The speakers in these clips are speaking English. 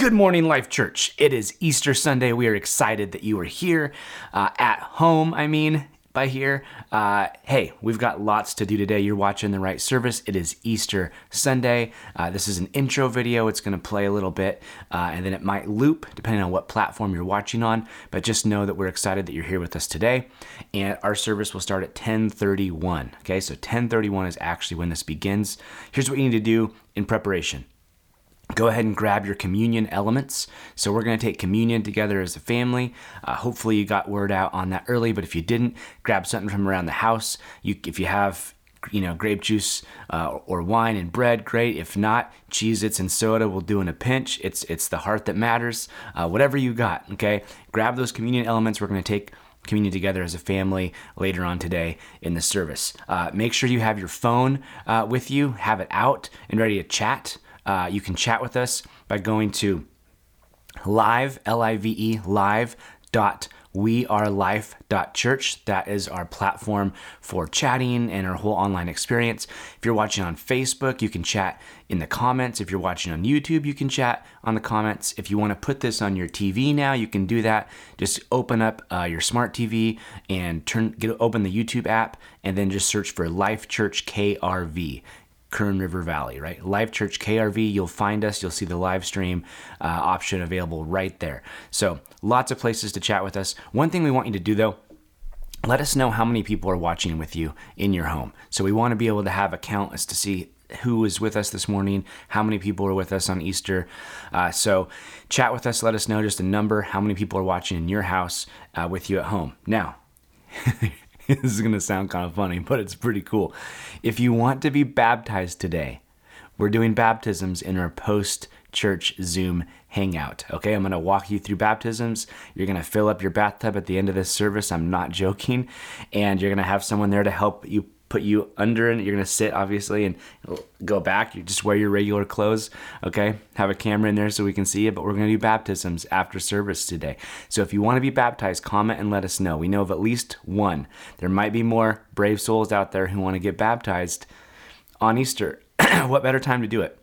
Good morning, Life Church. It is Easter Sunday. We are excited that you are here uh, at home. I mean, by here. Uh, hey, we've got lots to do today. You're watching the right service. It is Easter Sunday. Uh, this is an intro video. It's going to play a little bit, uh, and then it might loop depending on what platform you're watching on. But just know that we're excited that you're here with us today, and our service will start at 10:31. Okay, so 10:31 is actually when this begins. Here's what you need to do in preparation go ahead and grab your communion elements. So we're going to take communion together as a family. Uh, hopefully you got word out on that early, but if you didn't, grab something from around the house. You, if you have you know grape juice uh, or wine and bread great. If not Cheez-Its and soda will do in a pinch. It's it's the heart that matters. Uh, whatever you got okay? Grab those communion elements. We're going to take communion together as a family later on today in the service. Uh, make sure you have your phone uh, with you have it out and ready to chat uh, you can chat with us by going to live, L I V E, live dot wearelife.church. That is our platform for chatting and our whole online experience. If you're watching on Facebook, you can chat in the comments. If you're watching on YouTube, you can chat on the comments. If you want to put this on your TV now, you can do that. Just open up uh, your smart TV and turn get open the YouTube app and then just search for Life Church KRV. Kern River Valley, right? Life Church KRV, you'll find us. You'll see the live stream uh, option available right there. So, lots of places to chat with us. One thing we want you to do though, let us know how many people are watching with you in your home. So, we want to be able to have a count as to see who is with us this morning, how many people are with us on Easter. Uh, so, chat with us, let us know just a number, how many people are watching in your house uh, with you at home. Now, this is going to sound kind of funny, but it's pretty cool. If you want to be baptized today, we're doing baptisms in our post church Zoom hangout. Okay, I'm going to walk you through baptisms. You're going to fill up your bathtub at the end of this service. I'm not joking. And you're going to have someone there to help you put you under and you're gonna sit obviously and go back. You just wear your regular clothes, okay? Have a camera in there so we can see it. But we're gonna do baptisms after service today. So if you want to be baptized, comment and let us know. We know of at least one. There might be more brave souls out there who want to get baptized on Easter. what better time to do it?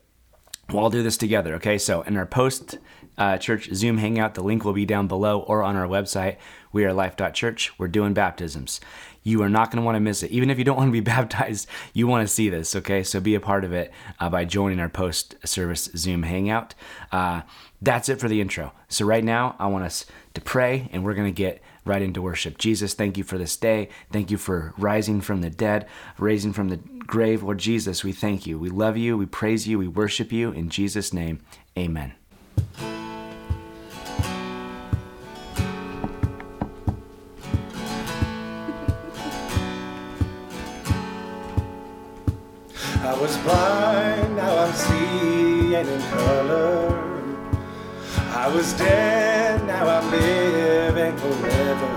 We'll all do this together, okay? So in our post uh, church Zoom hangout, the link will be down below or on our website, wearelife.church. We're doing baptisms. You are not going to want to miss it. Even if you don't want to be baptized, you want to see this, okay? So be a part of it uh, by joining our post service Zoom hangout. Uh, that's it for the intro. So, right now, I want us to pray and we're going to get right into worship. Jesus, thank you for this day. Thank you for rising from the dead, raising from the grave. Lord Jesus, we thank you. We love you. We praise you. We worship you. In Jesus' name, amen. I was blind, now I'm seeing in color. I was dead, now I'm living forever.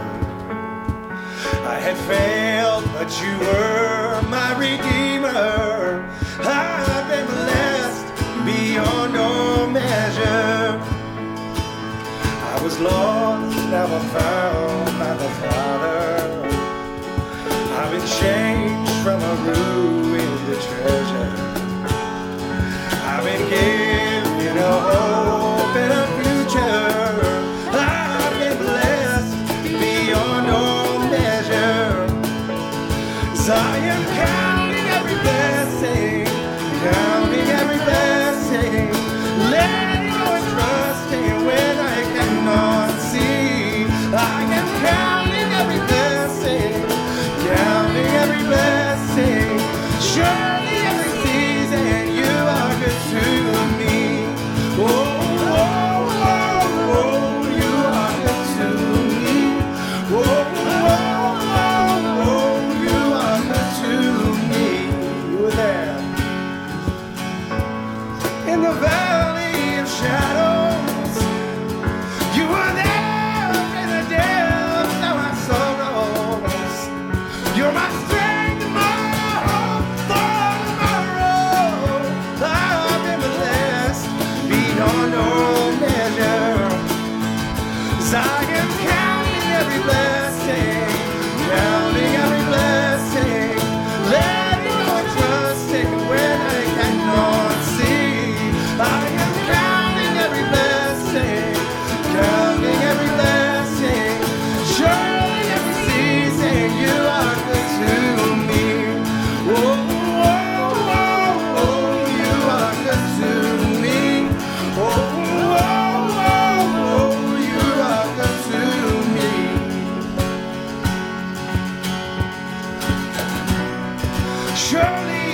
I had failed, but you were my redeemer. I've been blessed beyond all measure. I was lost, now I'm found by the Father. I've been changed from a ruined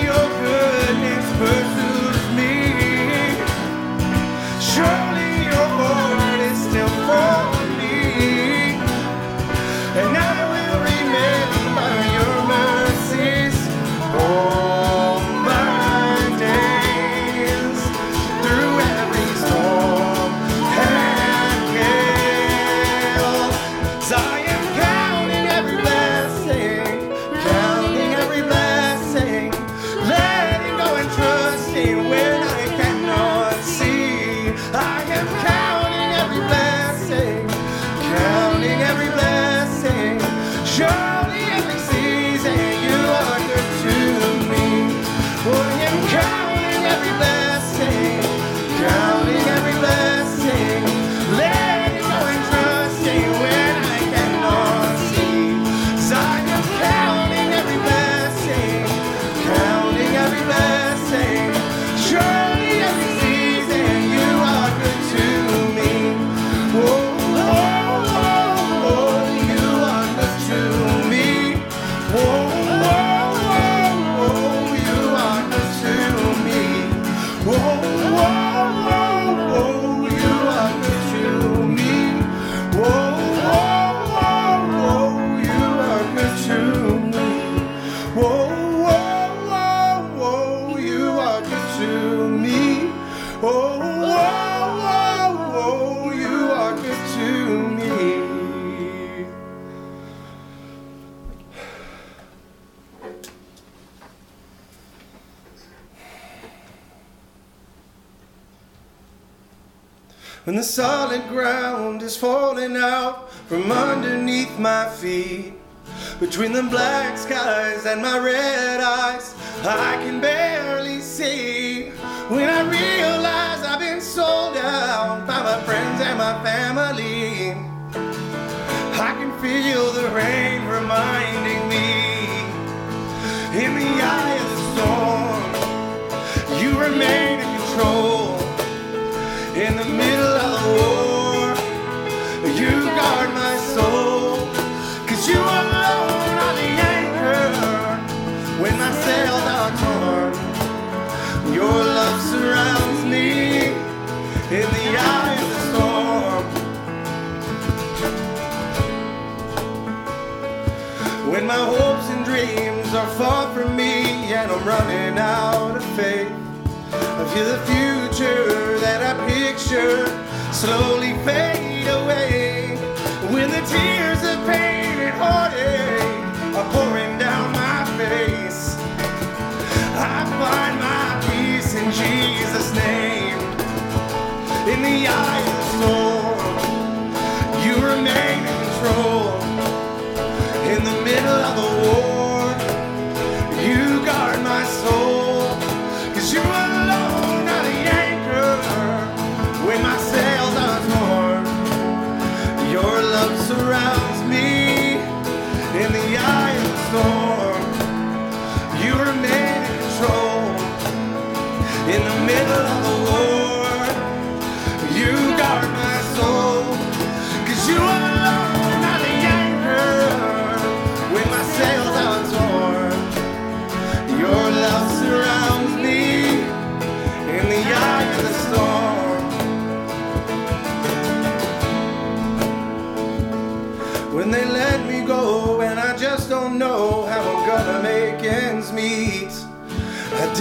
your good. From underneath my feet. Between the black skies and my red eyes, I can barely see. When I realize I've been sold out by my friends and my family, I can feel the rain reminding me in the eye of the storm, you remain are far from me and I'm running out of faith, I feel the future that I picture slowly fade away. When the tears of pain and heartache are pouring down my face, I find my peace in Jesus' name. In the eye of the storm, you remain in control in the middle of the war.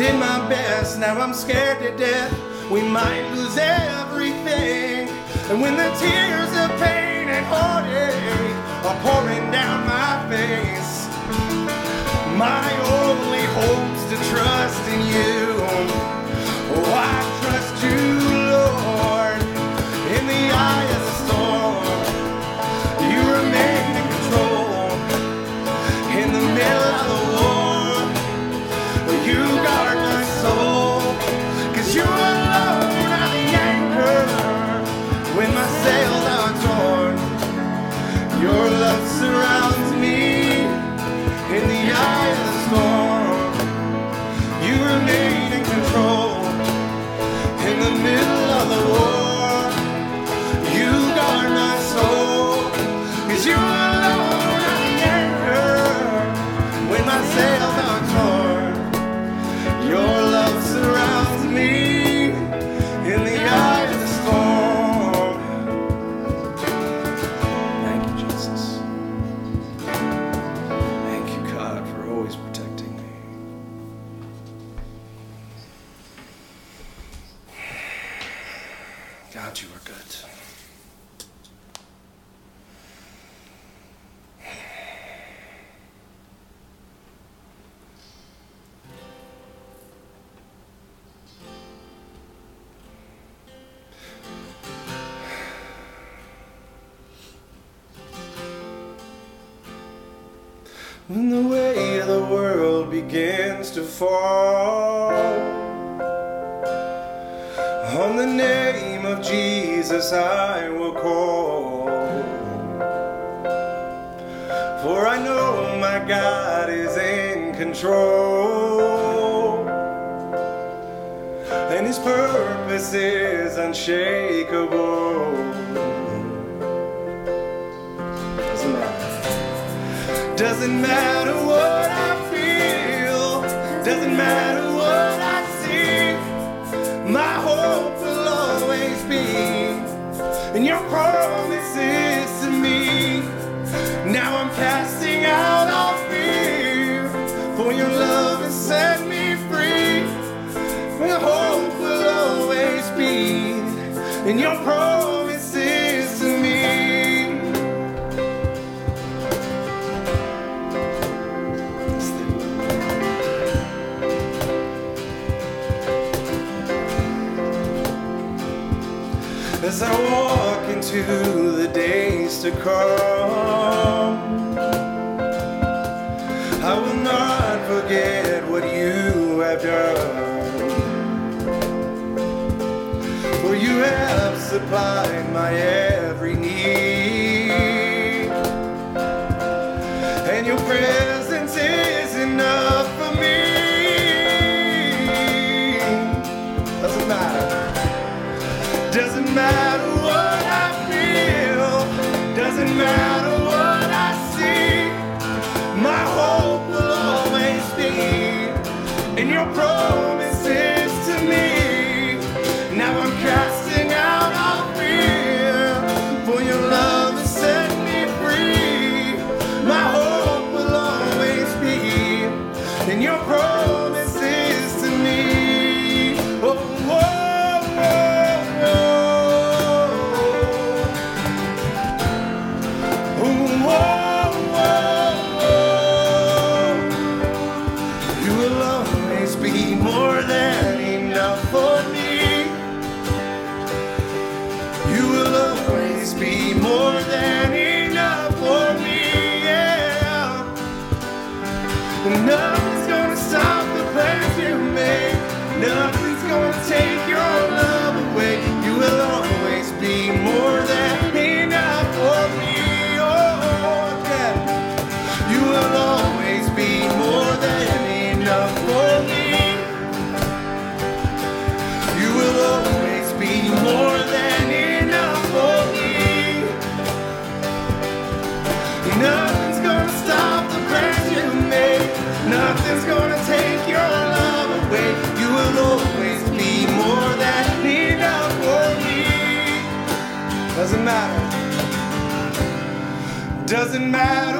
Did my best, now I'm scared to death. We might lose everything. And when the tears of pain and heartache are pouring down my face, my only hope's to trust in you. Oh, I When the weight of the world begins to fall on the name of Jesus I will call. For I know my God is in control. And his purpose is unshakable. Doesn't matter what I feel, doesn't matter what I see. My hope will always be in your promises to me. Now I'm casting out all fear, for your love has set me free. My hope will always be in your promises as I walk into the days to come. I will not forget what you have done. For you have supplied my every need. And your presence is enough for me. Doesn't matter. Doesn't matter Nothing's gonna stop the plans you make. Nothing's gonna take your love away. You will always be more than enough for me. Doesn't matter. Doesn't matter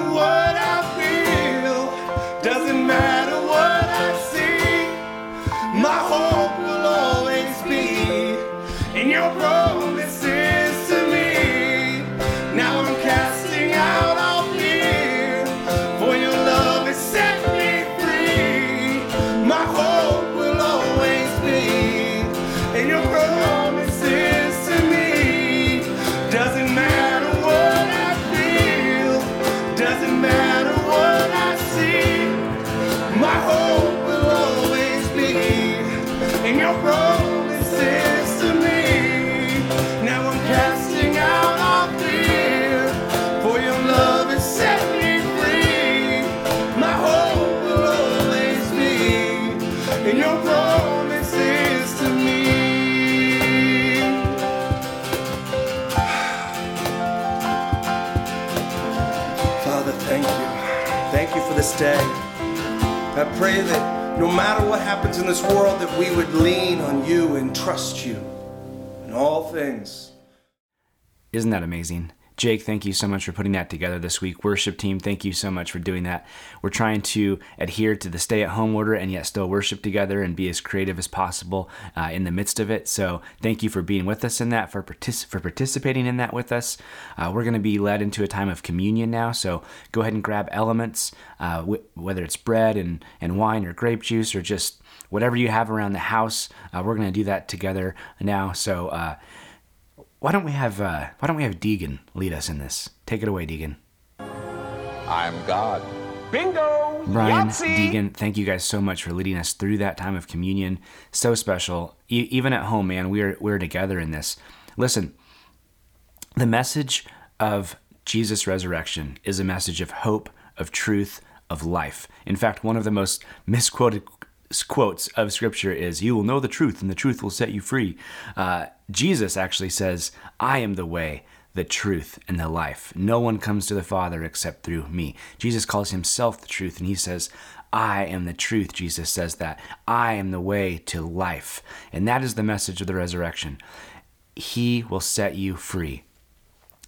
I pray that no matter what happens in this world, that we would lean on you and trust you in all things. Isn't that amazing? Jake, thank you so much for putting that together this week. Worship team, thank you so much for doing that. We're trying to adhere to the stay at home order and yet still worship together and be as creative as possible uh, in the midst of it. So, thank you for being with us in that, for, partic- for participating in that with us. Uh, we're going to be led into a time of communion now. So, go ahead and grab elements, uh, wh- whether it's bread and, and wine or grape juice or just whatever you have around the house. Uh, we're going to do that together now. So, uh, why don't we have uh, why don't we have Deegan lead us in this? Take it away, Deegan. I'm God. Bingo! Brian, Yahtzee! Deegan, thank you guys so much for leading us through that time of communion. So special. E- even at home, man, we're we're together in this. Listen, the message of Jesus' resurrection is a message of hope, of truth, of life. In fact, one of the most misquoted quotes of Scripture is, "You will know the truth, and the truth will set you free." Uh, Jesus actually says, "I am the way." the truth and the life. No one comes to the Father except through me. Jesus calls himself the truth, and he says, I am the truth. Jesus says that. I am the way to life. And that is the message of the resurrection. He will set you free.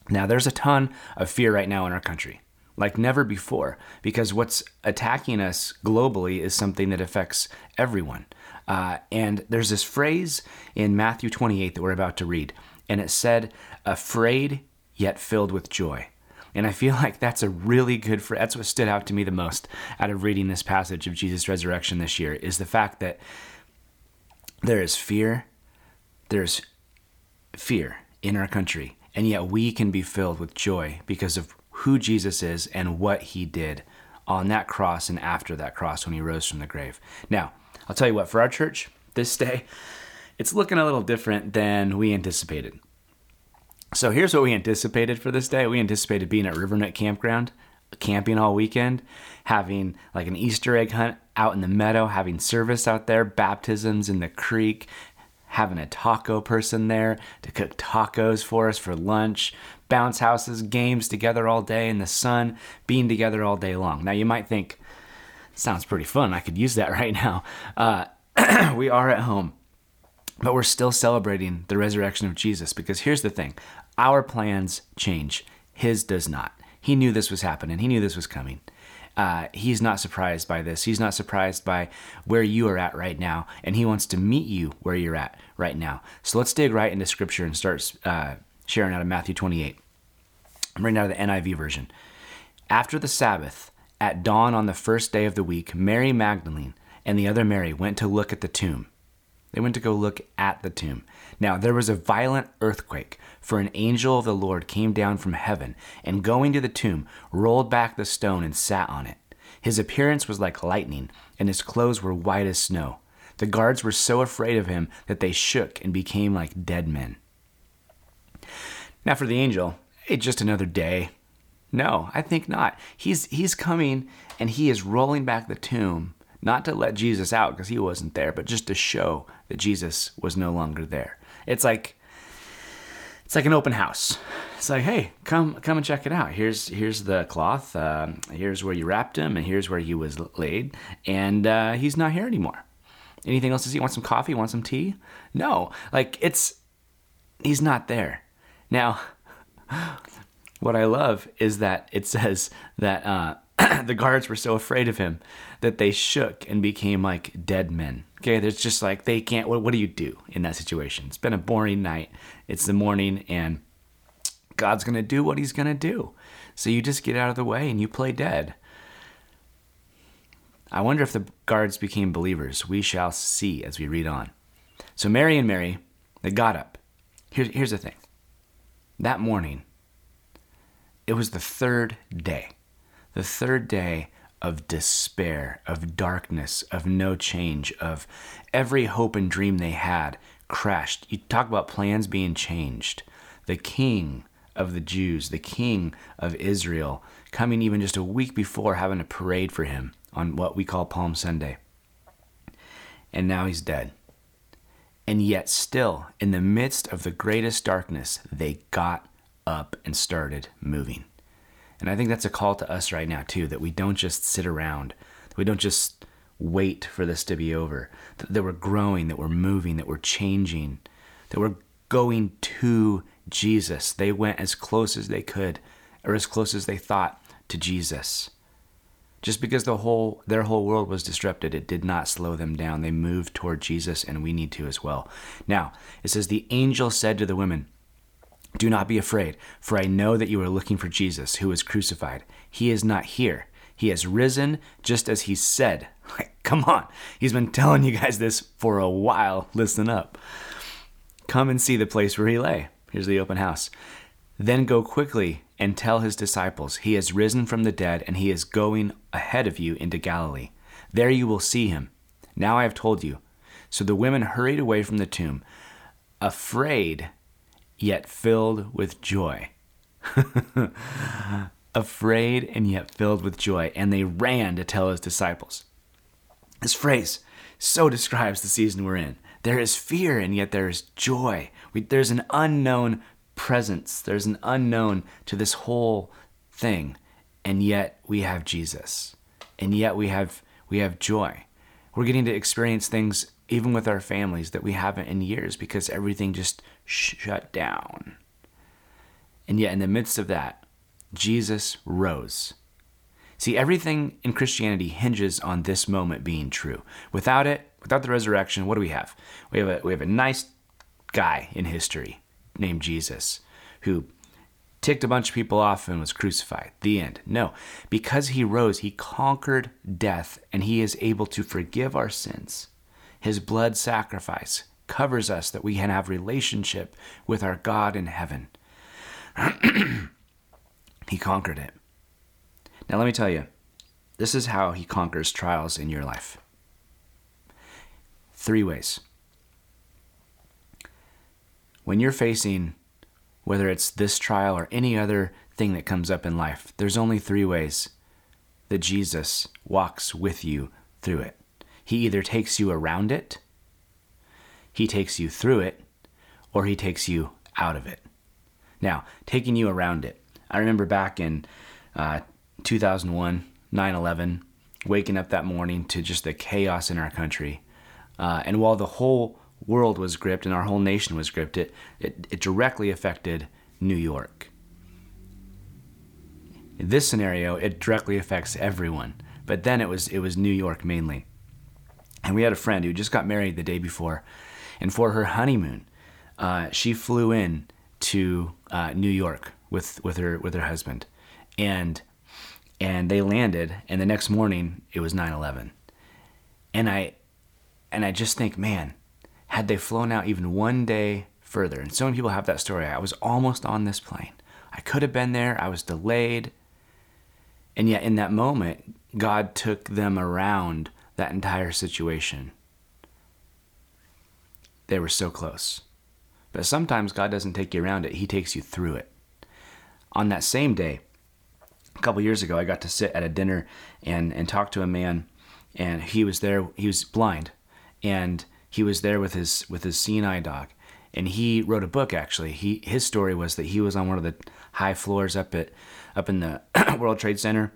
Now, there's a ton of fear right now in our country, like never before, because what's attacking us globally is something that affects everyone. Uh, and there's this phrase in Matthew 28 that we're about to read, and it said, afraid yet filled with joy. And I feel like that's a really good phrase. That's what stood out to me the most out of reading this passage of Jesus' resurrection this year is the fact that there is fear, there's fear in our country, and yet we can be filled with joy because of who Jesus is and what he did on that cross and after that cross when he rose from the grave. Now, I'll tell you what, for our church this day, it's looking a little different than we anticipated. So here's what we anticipated for this day. We anticipated being at Rivernook Campground, camping all weekend, having like an Easter egg hunt out in the meadow, having service out there, baptisms in the creek, having a taco person there to cook tacos for us for lunch, bounce houses, games together all day in the sun, being together all day long. Now you might think, sounds pretty fun. I could use that right now. Uh, we are at home, but we're still celebrating the resurrection of Jesus because here's the thing our plans change, His does not. He knew this was happening, He knew this was coming. Uh, he's not surprised by this. He's not surprised by where you are at right now, and he wants to meet you where you're at right now. So let's dig right into scripture and start uh, sharing out of Matthew 28. I'm reading out of the NIV version. After the Sabbath, at dawn on the first day of the week, Mary Magdalene and the other Mary went to look at the tomb. They went to go look at the tomb. Now, there was a violent earthquake, for an angel of the Lord came down from heaven, and going to the tomb, rolled back the stone and sat on it. His appearance was like lightning, and his clothes were white as snow. The guards were so afraid of him that they shook and became like dead men. Now, for the angel, it's just another day. No, I think not. He's, he's coming and he is rolling back the tomb, not to let Jesus out because he wasn't there, but just to show that Jesus was no longer there. It's like it's like an open house. It's like, hey, come come and check it out. Here's here's the cloth. Uh, here's where you wrapped him, and here's where he was laid. And uh, he's not here anymore. Anything else to see? Want some coffee? Want some tea? No, like it's he's not there. Now, what I love is that it says that uh, the guards were so afraid of him that they shook and became like dead men. Okay, there's just like they can't. What, what do you do in that situation? It's been a boring night. It's the morning, and God's gonna do what He's gonna do. So you just get out of the way and you play dead. I wonder if the guards became believers. We shall see as we read on. So Mary and Mary, they got up. Here's, here's the thing. That morning, it was the third day. The third day of despair, of darkness, of no change, of every hope and dream they had crashed. You talk about plans being changed. The king of the Jews, the king of Israel, coming even just a week before having a parade for him on what we call Palm Sunday. And now he's dead. And yet, still, in the midst of the greatest darkness, they got up and started moving. And I think that's a call to us right now, too, that we don't just sit around, that we don't just wait for this to be over, that we're growing, that we're moving, that we're changing, that we're going to Jesus. They went as close as they could, or as close as they thought to Jesus. Just because the whole their whole world was disrupted, it did not slow them down. They moved toward Jesus, and we need to as well. Now, it says the angel said to the women, do not be afraid, for I know that you are looking for Jesus, who was crucified. He is not here. He has risen just as he said. Like, come on. He's been telling you guys this for a while. Listen up. Come and see the place where he lay. Here's the open house. Then go quickly and tell his disciples, He has risen from the dead, and he is going ahead of you into Galilee. There you will see him. Now I have told you. So the women hurried away from the tomb, afraid yet filled with joy. Afraid and yet filled with joy, and they ran to tell his disciples. This phrase so describes the season we're in. There is fear, and yet there is joy. We, there's an unknown presence, there's an unknown to this whole thing, and yet we have Jesus. And yet we have we have joy. We're getting to experience things even with our families that we haven't in years because everything just shut down. And yet, in the midst of that, Jesus rose. See, everything in Christianity hinges on this moment being true. Without it, without the resurrection, what do we have? We have a, we have a nice guy in history named Jesus who ticked a bunch of people off and was crucified. The end. No, because he rose, he conquered death and he is able to forgive our sins. His blood sacrifice covers us that we can have relationship with our God in heaven. he conquered it. Now, let me tell you, this is how he conquers trials in your life. Three ways. When you're facing whether it's this trial or any other thing that comes up in life, there's only three ways that Jesus walks with you through it. He either takes you around it, he takes you through it, or he takes you out of it. Now, taking you around it. I remember back in uh, 2001, 9 11, waking up that morning to just the chaos in our country. Uh, and while the whole world was gripped and our whole nation was gripped, it, it, it directly affected New York. In this scenario, it directly affects everyone, but then it was it was New York mainly. And we had a friend who just got married the day before, and for her honeymoon, uh, she flew in to uh, New York with with her with her husband, and and they landed, and the next morning it was 9/11, and I and I just think, man, had they flown out even one day further, and so many people have that story, I was almost on this plane. I could have been there, I was delayed. And yet, in that moment, God took them around that entire situation. They were so close. But sometimes God doesn't take you around it, He takes you through it. On that same day, a couple years ago, I got to sit at a dinner and, and talk to a man, and he was there, he was blind, and he was there with his with his eye dog, and he wrote a book. Actually, he his story was that he was on one of the high floors up at up in the World Trade Center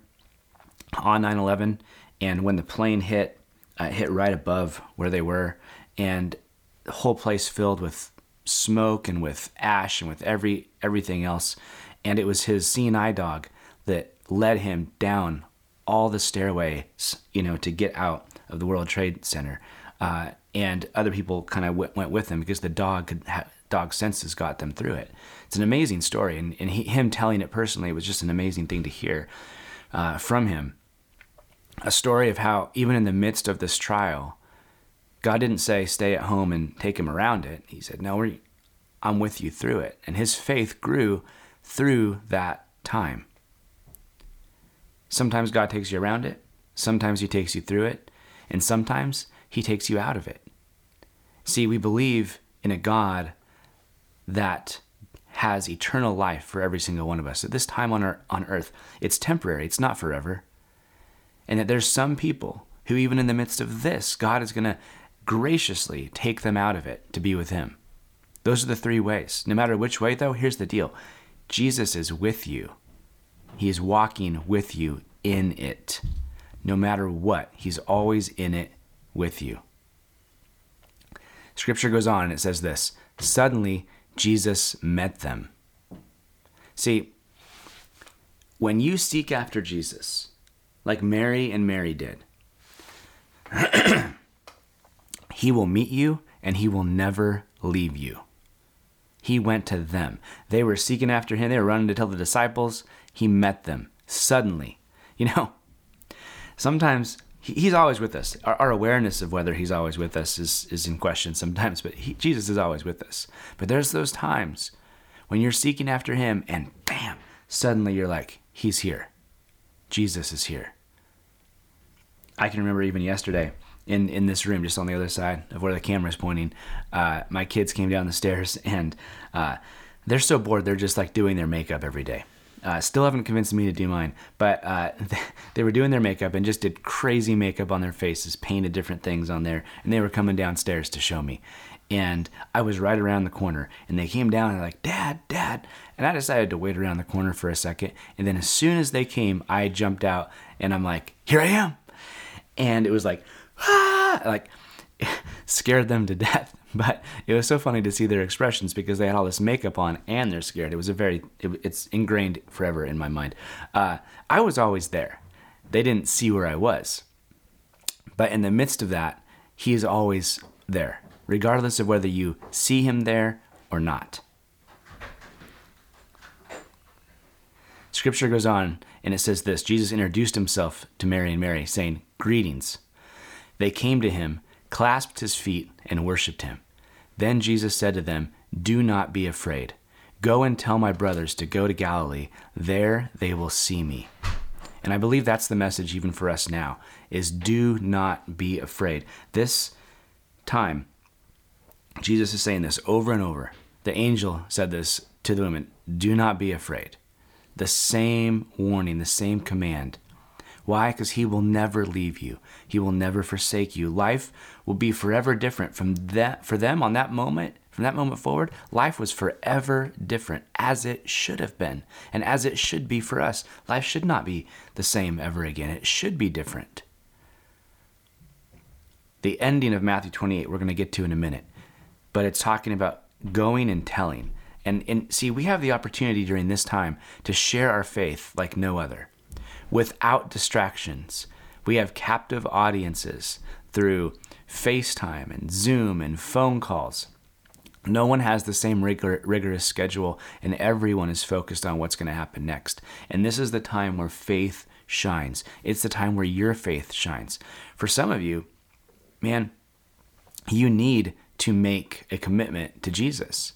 on 9/11, and when the plane hit, uh, hit right above where they were, and the whole place filled with smoke and with ash and with every everything else, and it was his seeing eye dog that led him down all the stairways, you know, to get out of the World Trade Center. Uh, and other people kind of went with him because the dog could ha- dog senses got them through it. It's an amazing story, and, and he, him telling it personally was just an amazing thing to hear uh, from him. A story of how even in the midst of this trial, God didn't say stay at home and take him around it. He said, "No, I'm with you through it," and his faith grew through that time. Sometimes God takes you around it. Sometimes He takes you through it. And sometimes he takes you out of it. See, we believe in a God that has eternal life for every single one of us. At this time on, our, on earth, it's temporary, it's not forever. And that there's some people who, even in the midst of this, God is going to graciously take them out of it to be with Him. Those are the three ways. No matter which way, though, here's the deal Jesus is with you, He is walking with you in it. No matter what, He's always in it with you. Scripture goes on and it says this Suddenly, Jesus met them. See, when you seek after Jesus, like Mary and Mary did, he will meet you and he will never leave you. He went to them. They were seeking after him. They were running to tell the disciples. He met them suddenly. You know, sometimes he's always with us. Our, our, awareness of whether he's always with us is, is in question sometimes, but he, Jesus is always with us. But there's those times when you're seeking after him and bam, suddenly you're like, he's here. Jesus is here. I can remember even yesterday in, in this room, just on the other side of where the camera is pointing, uh, my kids came down the stairs and uh, they're so bored, they're just like doing their makeup every day. Uh, still haven't convinced me to do mine, but uh, they were doing their makeup and just did crazy makeup on their faces, painted different things on there, and they were coming downstairs to show me. And I was right around the corner, and they came down and they're like, "Dad, Dad," and I decided to wait around the corner for a second. And then as soon as they came, I jumped out and I'm like, "Here I am!" And it was like, ah, like scared them to death. But it was so funny to see their expressions because they had all this makeup on and they're scared. It was a very, it, it's ingrained forever in my mind. Uh, I was always there. They didn't see where I was. But in the midst of that, he is always there, regardless of whether you see him there or not. Scripture goes on and it says this Jesus introduced himself to Mary and Mary, saying, Greetings. They came to him clasped his feet, and worshiped him. Then Jesus said to them, Do not be afraid. Go and tell my brothers to go to Galilee. There they will see me. And I believe that's the message even for us now is do not be afraid. This time Jesus is saying this over and over. The angel said this to the women, do not be afraid. The same warning, the same command. Why? Because he will never leave you. He will never forsake you. Life will be forever different from that for them on that moment from that moment forward, life was forever different, as it should have been, and as it should be for us. Life should not be the same ever again, it should be different. The ending of Matthew 28, we're going to get to in a minute, but it's talking about going and telling. And, and see, we have the opportunity during this time to share our faith like no other without distractions. We have captive audiences through FaceTime and Zoom and phone calls. No one has the same rigor, rigorous schedule, and everyone is focused on what's going to happen next. And this is the time where faith shines. It's the time where your faith shines. For some of you, man, you need to make a commitment to Jesus.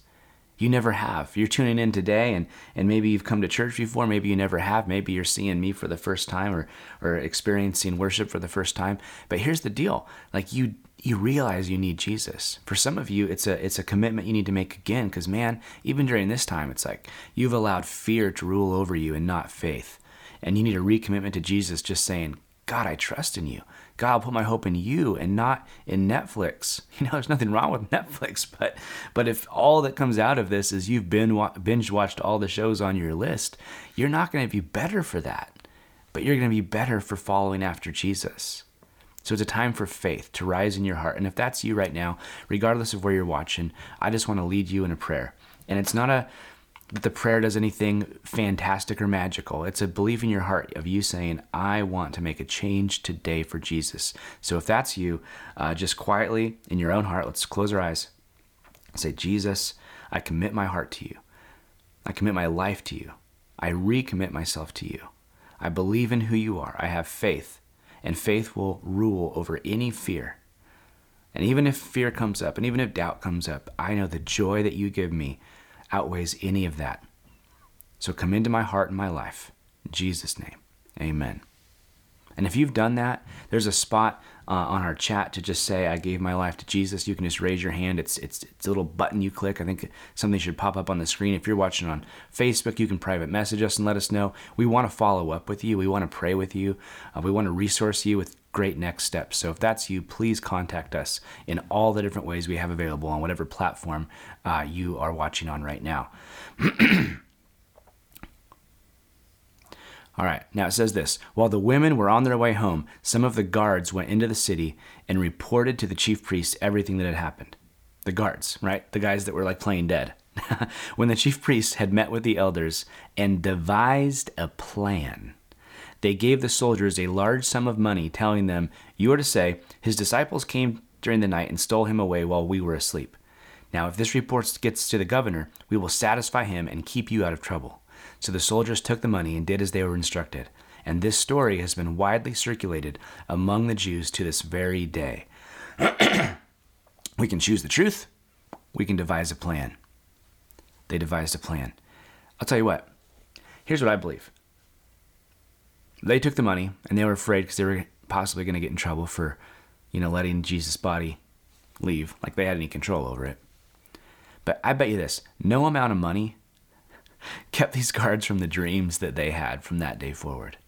You never have. You're tuning in today and, and maybe you've come to church before, maybe you never have. Maybe you're seeing me for the first time or, or experiencing worship for the first time. But here's the deal. Like you you realize you need Jesus. For some of you, it's a it's a commitment you need to make again because man, even during this time, it's like you've allowed fear to rule over you and not faith. And you need a recommitment to Jesus, just saying, God, I trust in you. God, I'll put my hope in you and not in Netflix. You know, there's nothing wrong with Netflix, but but if all that comes out of this is you've been binge watched all the shows on your list, you're not going to be better for that. But you're going to be better for following after Jesus. So it's a time for faith to rise in your heart. And if that's you right now, regardless of where you're watching, I just want to lead you in a prayer. And it's not a that the prayer does anything fantastic or magical. It's a belief in your heart of you saying, I want to make a change today for Jesus. So if that's you, uh, just quietly in your own heart, let's close our eyes. Say, Jesus, I commit my heart to you. I commit my life to you. I recommit myself to you. I believe in who you are. I have faith and faith will rule over any fear. And even if fear comes up, and even if doubt comes up, I know the joy that you give me outweighs any of that. So come into my heart and my life. In Jesus' name, amen. And if you've done that, there's a spot uh, on our chat to just say, I gave my life to Jesus. You can just raise your hand. It's, it's, it's a little button you click. I think something should pop up on the screen. If you're watching on Facebook, you can private message us and let us know. We want to follow up with you. We want to pray with you. Uh, we want to resource you with great next steps. So if that's you, please contact us in all the different ways we have available on whatever platform uh, you are watching on right now. All right, now it says this While the women were on their way home, some of the guards went into the city and reported to the chief priests everything that had happened. The guards, right? The guys that were like playing dead. when the chief priests had met with the elders and devised a plan, they gave the soldiers a large sum of money, telling them, You are to say, His disciples came during the night and stole him away while we were asleep. Now, if this report gets to the governor, we will satisfy him and keep you out of trouble. So the soldiers took the money and did as they were instructed. And this story has been widely circulated among the Jews to this very day. we can choose the truth, we can devise a plan. They devised a plan. I'll tell you what, here's what I believe. They took the money and they were afraid because they were possibly going to get in trouble for, you know, letting Jesus' body leave, like they had any control over it. But I bet you this no amount of money kept these guards from the dreams that they had from that day forward.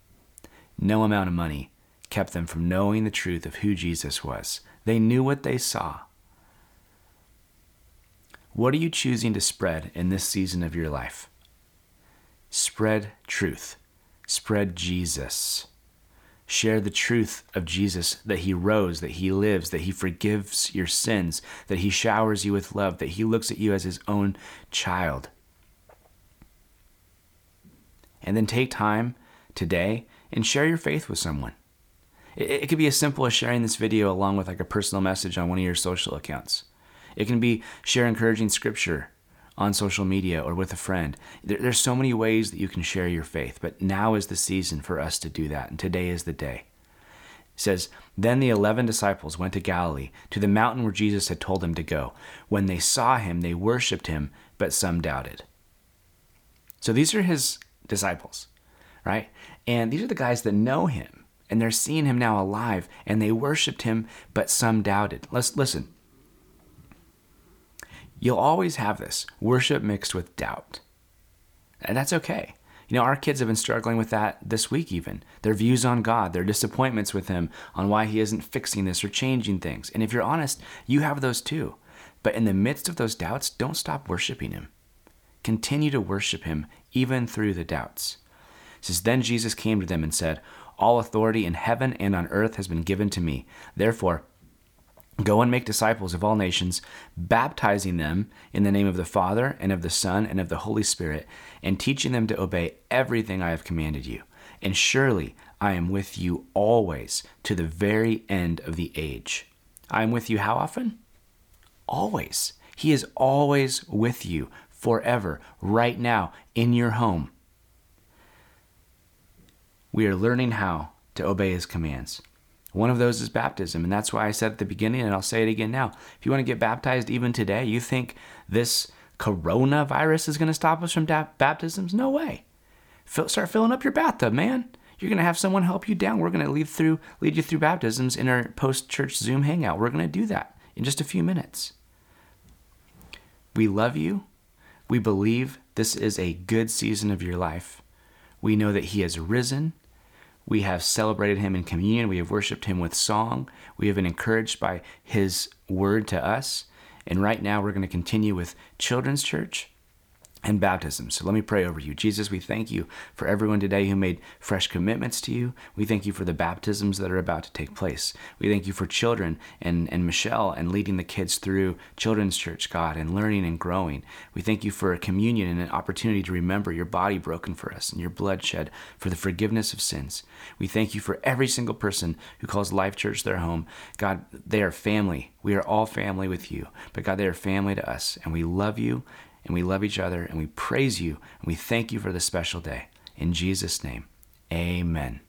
No amount of money kept them from knowing the truth of who Jesus was. They knew what they saw. What are you choosing to spread in this season of your life? Spread truth. Spread Jesus. Share the truth of Jesus that He rose, that He lives, that He forgives your sins, that He showers you with love, that He looks at you as His own child and then take time today and share your faith with someone. It, it could be as simple as sharing this video along with like a personal message on one of your social accounts. It can be share encouraging scripture on social media or with a friend. There, there's so many ways that you can share your faith, but now is the season for us to do that, and today is the day. says, Then the eleven disciples went to Galilee, to the mountain where Jesus had told them to go. When they saw him, they worshipped him, but some doubted. So these are his disciples, right? And these are the guys that know him, and they're seeing him now alive, and they worshiped him, but some doubted. Let's listen. You'll always have this worship mixed with doubt. And that's okay. You know, our kids have been struggling with that this week, even. Their views on God, their disappointments with Him, on why He isn't fixing this or changing things. And if you're honest, you have those too. But in the midst of those doubts, don't stop worshiping Him. Continue to worship Him even through the doubts. It says, Then Jesus came to them and said, All authority in heaven and on earth has been given to me. Therefore, Go and make disciples of all nations, baptizing them in the name of the Father, and of the Son, and of the Holy Spirit, and teaching them to obey everything I have commanded you. And surely I am with you always to the very end of the age. I am with you how often? Always. He is always with you forever, right now, in your home. We are learning how to obey his commands. One of those is baptism. And that's why I said at the beginning, and I'll say it again now. If you want to get baptized even today, you think this coronavirus is going to stop us from baptisms? No way. Fill, start filling up your bathtub, man. You're going to have someone help you down. We're going to lead through lead you through baptisms in our post-church Zoom hangout. We're going to do that in just a few minutes. We love you. We believe this is a good season of your life. We know that he has risen we have celebrated him in communion. We have worshiped him with song. We have been encouraged by his word to us. And right now, we're going to continue with Children's Church and baptism. So let me pray over you. Jesus, we thank you for everyone today who made fresh commitments to you. We thank you for the baptisms that are about to take place. We thank you for children and, and Michelle and leading the kids through children's church, God, and learning and growing. We thank you for a communion and an opportunity to remember your body broken for us and your blood shed for the forgiveness of sins. We thank you for every single person who calls Life Church their home. God, they are family. We are all family with you. But God, they are family to us, and we love you and we love each other and we praise you and we thank you for this special day. In Jesus' name, amen.